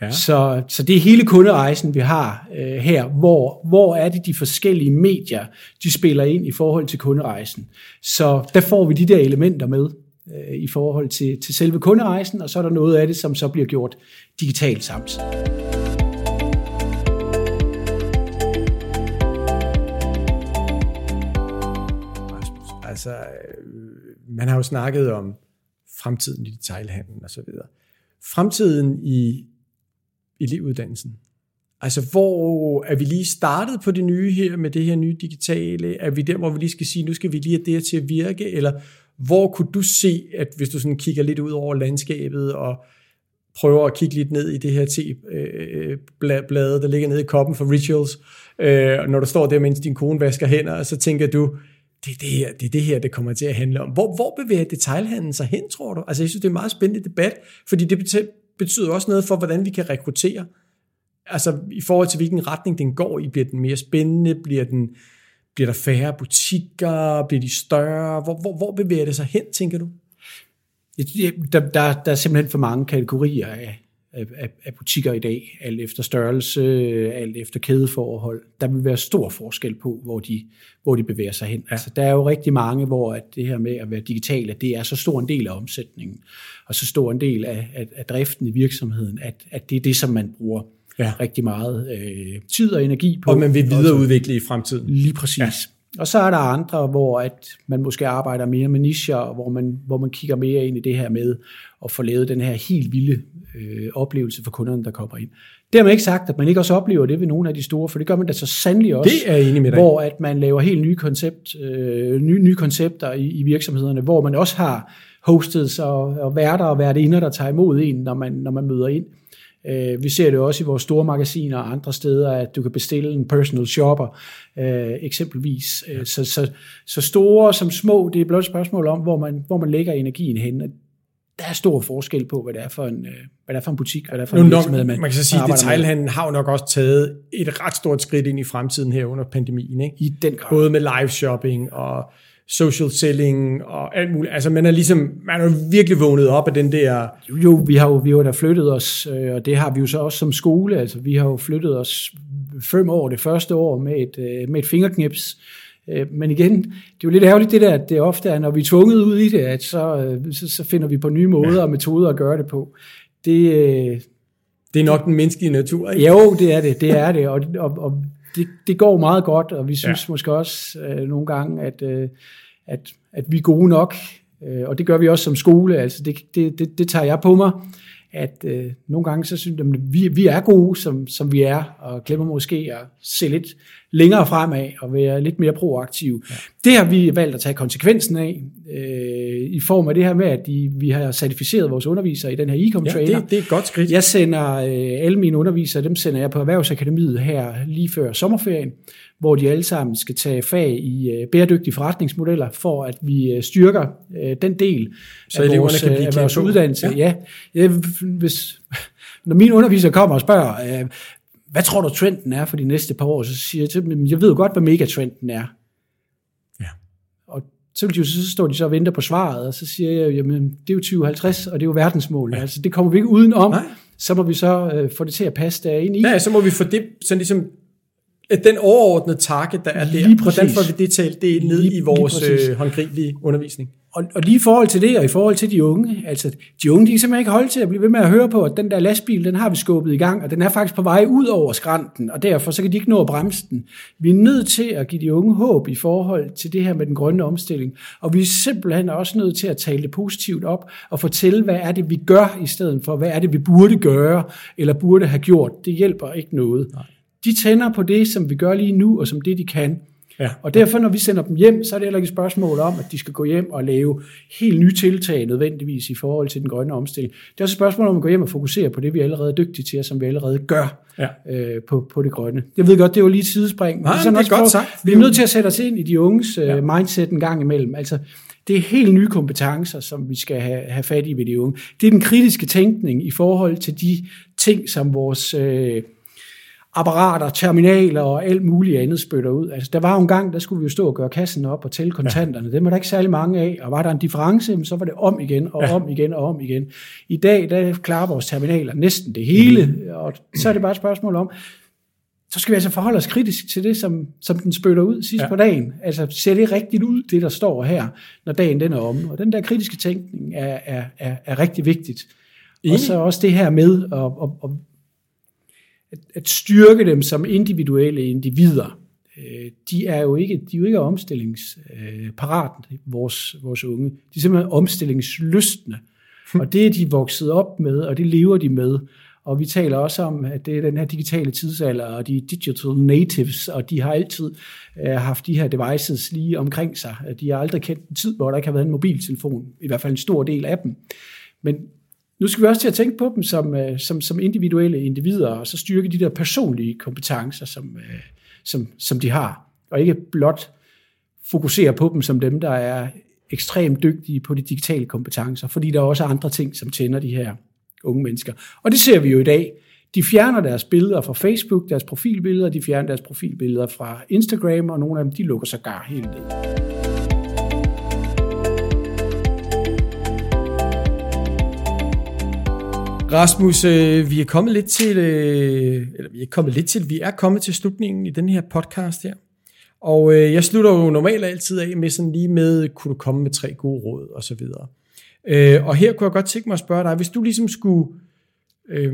Ja. Så, så det er hele kunderejsen, vi har øh, her. Hvor, hvor er det de forskellige medier, de spiller ind i forhold til kunderejsen. Så der får vi de der elementer med øh, i forhold til, til selve kunderejsen, og så er der noget af det, som så bliver gjort digitalt. Rasmus. Altså, øh, man har jo snakket om fremtiden i detailhandlen og så videre. Fremtiden i elevuddannelsen. Altså, hvor er vi lige startet på det nye her med det her nye digitale? Er vi der, hvor vi lige skal sige, nu skal vi lige have det her til at virke? Eller hvor kunne du se, at hvis du sådan kigger lidt ud over landskabet og prøver at kigge lidt ned i det her te-blade, øh, der ligger nede i koppen for rituals, og når du står der, mens din kone vasker hænder, så tænker du, det er det her, det, er det her, det kommer til at handle om. Hvor, hvor bevæger detailhandlen sig hen, tror du? Altså, jeg synes, det er en meget spændende debat, fordi det betyder også noget for, hvordan vi kan rekruttere. Altså, i forhold til, hvilken retning den går i. Bliver den mere spændende? Bliver, den, bliver der færre butikker? Bliver de større? Hvor, hvor, hvor bevæger det sig hen, tænker du? Der, der, der er simpelthen for mange kategorier af, af, af, af butikker i dag, alt efter størrelse, alt efter kædeforhold. Der vil være stor forskel på, hvor de, hvor de bevæger sig hen. Ja. Altså, der er jo rigtig mange, hvor at det her med at være digitale, det er så stor en del af omsætningen, og så stor en del af, af, af driften i virksomheden, at, at det er det, som man bruger ja. rigtig meget øh, tid og energi på. Og man vil videreudvikle i fremtiden. Lige præcis. Ja. Og så er der andre, hvor at man måske arbejder mere med nischer, hvor man, hvor man kigger mere ind i det her med at få lavet den her helt vilde øh, oplevelse for kunderne, der kommer ind. Det har man ikke sagt, at man ikke også oplever det ved nogle af de store, for det gør man da så sandelig også. Det er jeg enig med dig. Hvor at man laver helt nye, koncept, øh, nye, nye koncepter i, i virksomhederne, hvor man også har hosteds og, og værter og værtinder, der tager imod en, når man, når man møder ind. Øh, vi ser det også i vores store magasiner og andre steder, at du kan bestille en personal shopper øh, eksempelvis. Ja. Så, så, så store som små, det er blot et spørgsmål om, hvor man, hvor man lægger energien hen. Der er stor forskel på, hvad det er for en, hvad det er for en butik, hvad det er for en virksomhed, man, man kan så sige, at detailhandlen har jo nok også taget et ret stort skridt ind i fremtiden her under pandemien. Ikke? I den grad. Både med live shopping og social selling og alt muligt. Altså man er ligesom, man er virkelig vågnet op af den der... Jo, jo vi har jo vi har da flyttet os, øh, og det har vi jo så også som skole. Altså vi har jo flyttet os fem år, det første år med et, øh, med et fingerknips. Øh, men igen, det er jo lidt ærgerligt det der, at det ofte er, når vi er tvunget ud i det, at så, så, så finder vi på nye måder ja. og metoder at gøre det på. Det, det er nok den menneskelige natur, ikke? Jo, det er det, det er det, og, og, og det, det går meget godt, og vi synes ja. måske også øh, nogle gange, at, øh, at, at vi er gode nok, øh, og det gør vi også som skole, altså det, det, det, det tager jeg på mig, at øh, nogle gange så synes jeg, at vi, vi er gode, som, som vi er, og glemmer måske at se lidt længere fremad og være lidt mere proaktiv. Ja. Det har vi valgt at tage konsekvensen af, øh, i form af det her med, at de, vi har certificeret vores undervisere i den her e-com trainer. Ja, det, det er et godt skridt. Jeg sender øh, alle mine undervisere, dem sender jeg på Erhvervsakademiet her lige før sommerferien, hvor de alle sammen skal tage fag i øh, bæredygtige forretningsmodeller, for at vi øh, styrker øh, den del Så af vores, kan blive af vores uddannelse. Ja. Ja. Ja, hvis, når mine undervisere kommer og spørger, øh, hvad tror du trenden er for de næste par år? Så siger jeg til dem, jeg ved jo godt, hvad megatrenden er. Så, vil de, så står de så og venter på svaret, og så siger jeg, jamen det er jo 2050, og det er jo verdensmål. Ja. Altså det kommer vi ikke udenom. Nej. Så må vi så øh, få det til at passe derinde i. Ja, så må vi få det sådan ligesom den overordnede target, der er der, lige hvordan får vi det talt det ned lige, i vores øh, håndgribelige undervisning? Og, og lige i forhold til det, og i forhold til de unge, altså de unge, de kan simpelthen ikke holde til at blive ved med at høre på, at den der lastbil, den har vi skubbet i gang, og den er faktisk på vej ud over skrænten, og derfor så kan de ikke nå at bremse den. Vi er nødt til at give de unge håb i forhold til det her med den grønne omstilling, og vi er simpelthen også nødt til at tale det positivt op, og fortælle, hvad er det, vi gør, i stedet for, hvad er det, vi burde gøre, eller burde have gjort. Det hjælper ikke noget. Nej. De tænder på det, som vi gør lige nu, og som det, de kan. Ja. Og derfor, når vi sender dem hjem, så er det heller ikke et spørgsmål om, at de skal gå hjem og lave helt nye tiltag nødvendigvis i forhold til den grønne omstilling. Det er også et spørgsmål om at gå hjem og fokusere på det, vi er allerede dygtige til, og som vi allerede gør ja. øh, på, på det grønne. Jeg ved godt, det var lige et sidespring. Nej, det er, det er godt sagt. Vi er nødt til at sætte os ind i de unges øh, ja. mindset en gang imellem. Altså, det er helt nye kompetencer, som vi skal have, have fat i ved de unge. Det er den kritiske tænkning i forhold til de ting, som vores... Øh, apparater, terminaler og alt muligt andet spytter ud. Altså, der var jo en gang, der skulle vi jo stå og gøre kassen op og tælle kontanterne. Ja. Det var der ikke særlig mange af, og var der en difference, så var det om igen og ja. om igen og om igen. I dag, der klarer vores terminaler næsten det hele, mm. og så er det bare et spørgsmål om, så skal vi altså forholde os kritisk til det, som, som den spytter ud sidst ja. på dagen. Altså, ser det rigtigt ud, det der står her, når dagen den er om? Og den der kritiske tænkning er, er, er, er rigtig vigtigt. Og så også det her med at, at, at at, at styrke dem som individuelle individer. Øh, de er jo ikke, de er jo ikke omstillingsparate, øh, vores, vores unge. De er simpelthen omstillingslystne. Og det er de vokset op med, og det lever de med. Og vi taler også om, at det er den her digitale tidsalder, og de digital natives, og de har altid øh, haft de her devices lige omkring sig. De har aldrig kendt en tid, hvor der ikke har været en mobiltelefon, i hvert fald en stor del af dem. Men nu skal vi også til at tænke på dem som, øh, som, som individuelle individer, og så styrke de der personlige kompetencer, som, øh, som, som de har, og ikke blot fokusere på dem som dem, der er ekstremt dygtige på de digitale kompetencer, fordi der er også andre ting, som tænder de her unge mennesker. Og det ser vi jo i dag. De fjerner deres billeder fra Facebook, deres profilbilleder, de fjerner deres profilbilleder fra Instagram, og nogle af dem, de lukker sig gar helt ned. Rasmus, øh, vi er kommet lidt til, øh, eller vi er kommet lidt til, vi er kommet til slutningen i den her podcast her. Og øh, jeg slutter jo normalt altid af med sådan lige med, kunne du komme med tre gode råd og så videre. Øh, og her kunne jeg godt tænke mig at spørge dig, hvis du ligesom skulle, øh,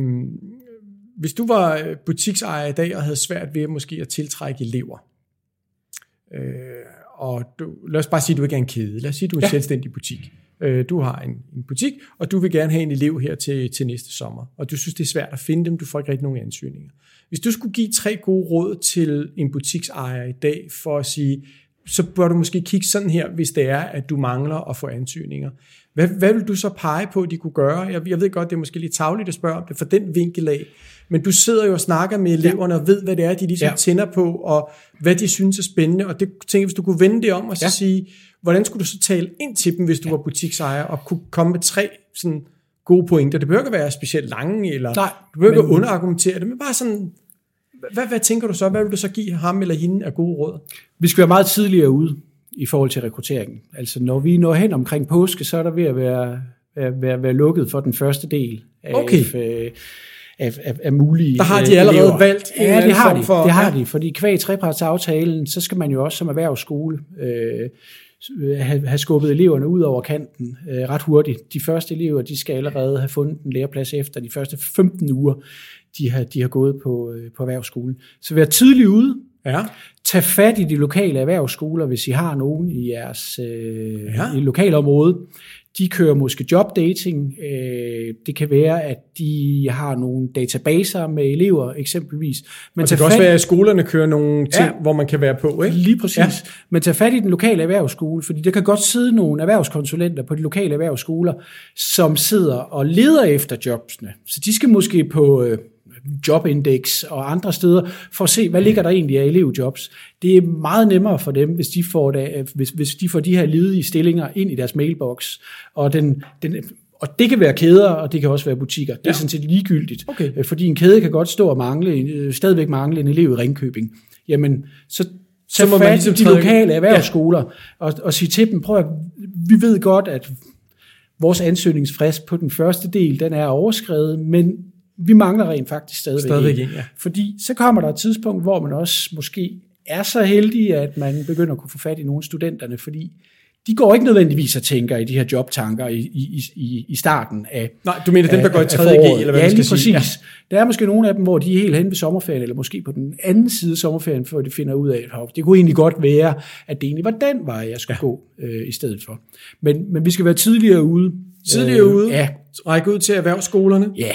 hvis du var butiksejer i dag og havde svært ved måske at tiltrække elever, øh, og du, lad os bare sige, at du ikke er en kæde, lad os sige, at du er en ja. selvstændig butik. Øh, du har en, en butik, og du vil gerne have en elev her til, til næste sommer, og du synes, det er svært at finde dem, du får ikke rigtig nogen ansøgninger. Hvis du skulle give tre gode råd til en butiksejer i dag, for at sige, så bør du måske kigge sådan her, hvis det er, at du mangler at få ansøgninger. Hvad, hvad vil du så pege på, at de kunne gøre? Jeg, jeg ved godt, det er måske lidt tavligt at spørge om det fra den vinkel af, men du sidder jo og snakker med eleverne ja. og ved, hvad det er, de ligesom ja. tænder på, og hvad de synes er spændende. Og det tænker hvis du kunne vende det om og så ja. sige, hvordan skulle du så tale ind til dem, hvis du ja. var butiksejer, og kunne komme med tre sådan gode pointer? Det behøver ikke være specielt lange, eller Nej, du behøver ikke underargumentere det, men bare sådan, hvad, hvad tænker du så? Hvad vil du så give ham eller hende af gode råd? Vi skal være meget tidligere ude i forhold til rekrutteringen. Altså når vi når hen omkring påske, så er der ved at være, være, være, være lukket for den første del af, okay. af, af, af, af mulige Der har de allerede elever. valgt en Ja, det har de, for, det har ja. de, fordi kvæg trepartsaftalen, så skal man jo også som erhvervsskole øh, have, have skubbet eleverne ud over kanten øh, ret hurtigt. De første elever, de skal allerede have fundet en læreplads efter de første 15 uger, de har, de har gået på, øh, på erhvervsskolen. Så vær tidligt ude, Ja. Tag fat i de lokale erhvervsskoler, hvis I har nogen i jeres øh, ja. i lokalområde. De kører måske jobdating. Øh, det kan være, at de har nogle databaser med elever eksempelvis. Men og det kan også være, at skolerne kører nogle ting, ja, hvor man kan være på. Ikke? Lige præcis. Ja. Men tag fat i den lokale erhvervsskole, fordi der kan godt sidde nogle erhvervskonsulenter på de lokale erhvervsskoler, som sidder og leder efter jobsene. Så de skal måske på... Øh, Jobindex og andre steder, for at se, hvad ligger der egentlig af elevjobs. Det er meget nemmere for dem, hvis de får, det, hvis, hvis de, får de her ledige stillinger ind i deres mailbox. Og, den, den, og det kan være kæder, og det kan også være butikker. Det er ja. sådan set ligegyldigt. Okay. Øh, fordi en kæde kan godt stå og mangle, øh, stadigvæk mangle en elev i Ringkøbing. Jamen, så så må man ligesom de lokale erhvervsskoler ja. og, og sige til dem, prøv at, vi ved godt, at vores ansøgningsfrist på den første del, den er overskrevet, men vi mangler rent faktisk stadigvæk, stadigvæk en. Ja. Fordi så kommer der et tidspunkt, hvor man også måske er så heldig, at man begynder at kunne få fat i nogle studenterne, fordi de går ikke nødvendigvis og tænker i de her jobtanker i, i, i, i starten af Nej, du mener dem, der går i 3. G, eller hvad ja, man skal præcis. sige? Ja. Der er måske nogle af dem, hvor de er helt hen ved sommerferien, eller måske på den anden side af sommerferien, før de finder ud af, at det kunne egentlig godt være, at det egentlig var den vej, jeg skulle ja. gå øh, i stedet for. Men, men vi skal være tidligere ude. Tidligere øh, ude? Ja. Række ud til erhvervsskolerne? Ja,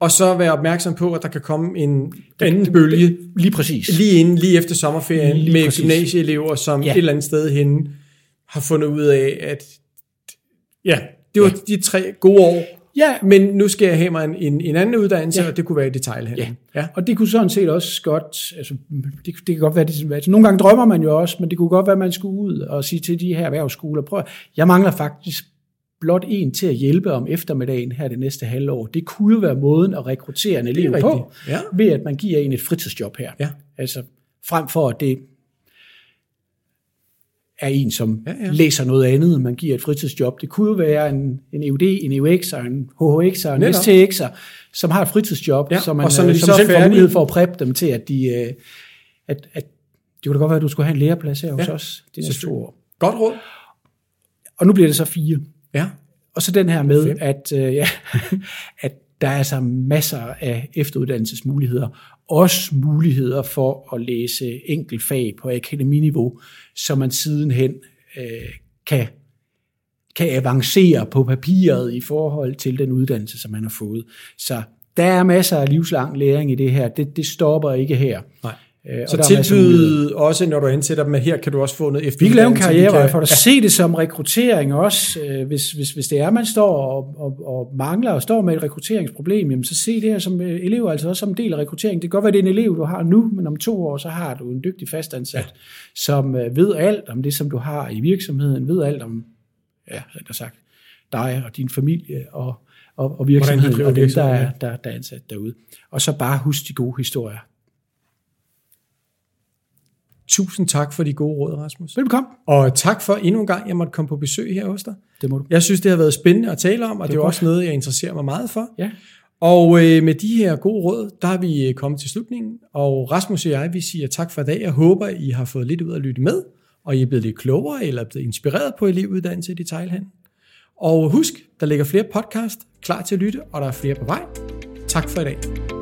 og så være opmærksom på, at der kan komme en anden bølge. Lige præcis. Lige inden, lige efter sommerferien, lige med præcis. gymnasieelever, som ja. et eller andet sted henne har fundet ud af, at ja, det var ja. de tre gode år, Ja. Men nu skal jeg have mig en, en, en anden uddannelse, ja. og det kunne være i detailhandel. Ja. ja, og det kunne sådan set også godt, altså, det, det kan godt være, det, altså, nogle gange drømmer man jo også, men det kunne godt være, at man skulle ud og sige til de her erhvervsskoler, prøv, jeg mangler faktisk blot en til at hjælpe om eftermiddagen her det næste halvår. Det kunne jo være måden at rekruttere en elev på, ja. ved at man giver en et fritidsjob her. Ja. Altså frem for at det er en, som ja, ja. læser noget andet, man giver et fritidsjob. Det kunne jo være en, en EUD, en EUX, en HHX og en STX, som har et fritidsjob, ja, som man og som, øh, som selv får mulighed for at præppe dem til, at de, øh, at, at det kunne da godt være, at du skulle have en læreplads her ja, hos os de næste to år. Godt råd. Og nu bliver det så fire. Ja. Og så den her med, at, øh, ja, [LAUGHS] at der er altså masser af efteruddannelsesmuligheder. Også muligheder for at læse fag på akademiniveau, så man sidenhen øh, kan, kan avancere på papiret i forhold til den uddannelse, som man har fået. Så der er masser af livslang læring i det her. Det, det stopper ikke her. Nej. Øh, så tilbyde også, når du ansætter dem, at her kan du også få noget efter. Vi kan lave en karriere, for at ja. se det som rekruttering også. Øh, hvis, hvis, hvis det er, man står og, og, og mangler og står med et rekrutteringsproblem, jamen så se det her som øh, elev, altså også som en del af rekruttering. Det kan godt være, det er en elev, du har nu, men om to år, så har du en dygtig fastansat, ja. som ved alt om det, som du har i virksomheden, ved alt om, ja, der sagt, dig og din familie og, og, og virksomheden, og dem, der er, der, der er ansat derude. Og så bare husk de gode historier. Tusind tak for de gode råd, Rasmus. Velkommen. Og tak for endnu en gang, jeg måtte komme på besøg her hos dig. Det må du. Jeg synes, det har været spændende at tale om, og det, det er også noget, jeg interesserer mig meget for. Ja. Og øh, med de her gode råd, der er vi øh, kommet til slutningen, og Rasmus og jeg, vi siger tak for i dag. Jeg håber, I har fået lidt ud at lytte med, og I er blevet lidt klogere, eller blevet inspireret på elevuddannelse i detailhandel. Og husk, der ligger flere podcast klar til at lytte, og der er flere på vej. Tak for i dag.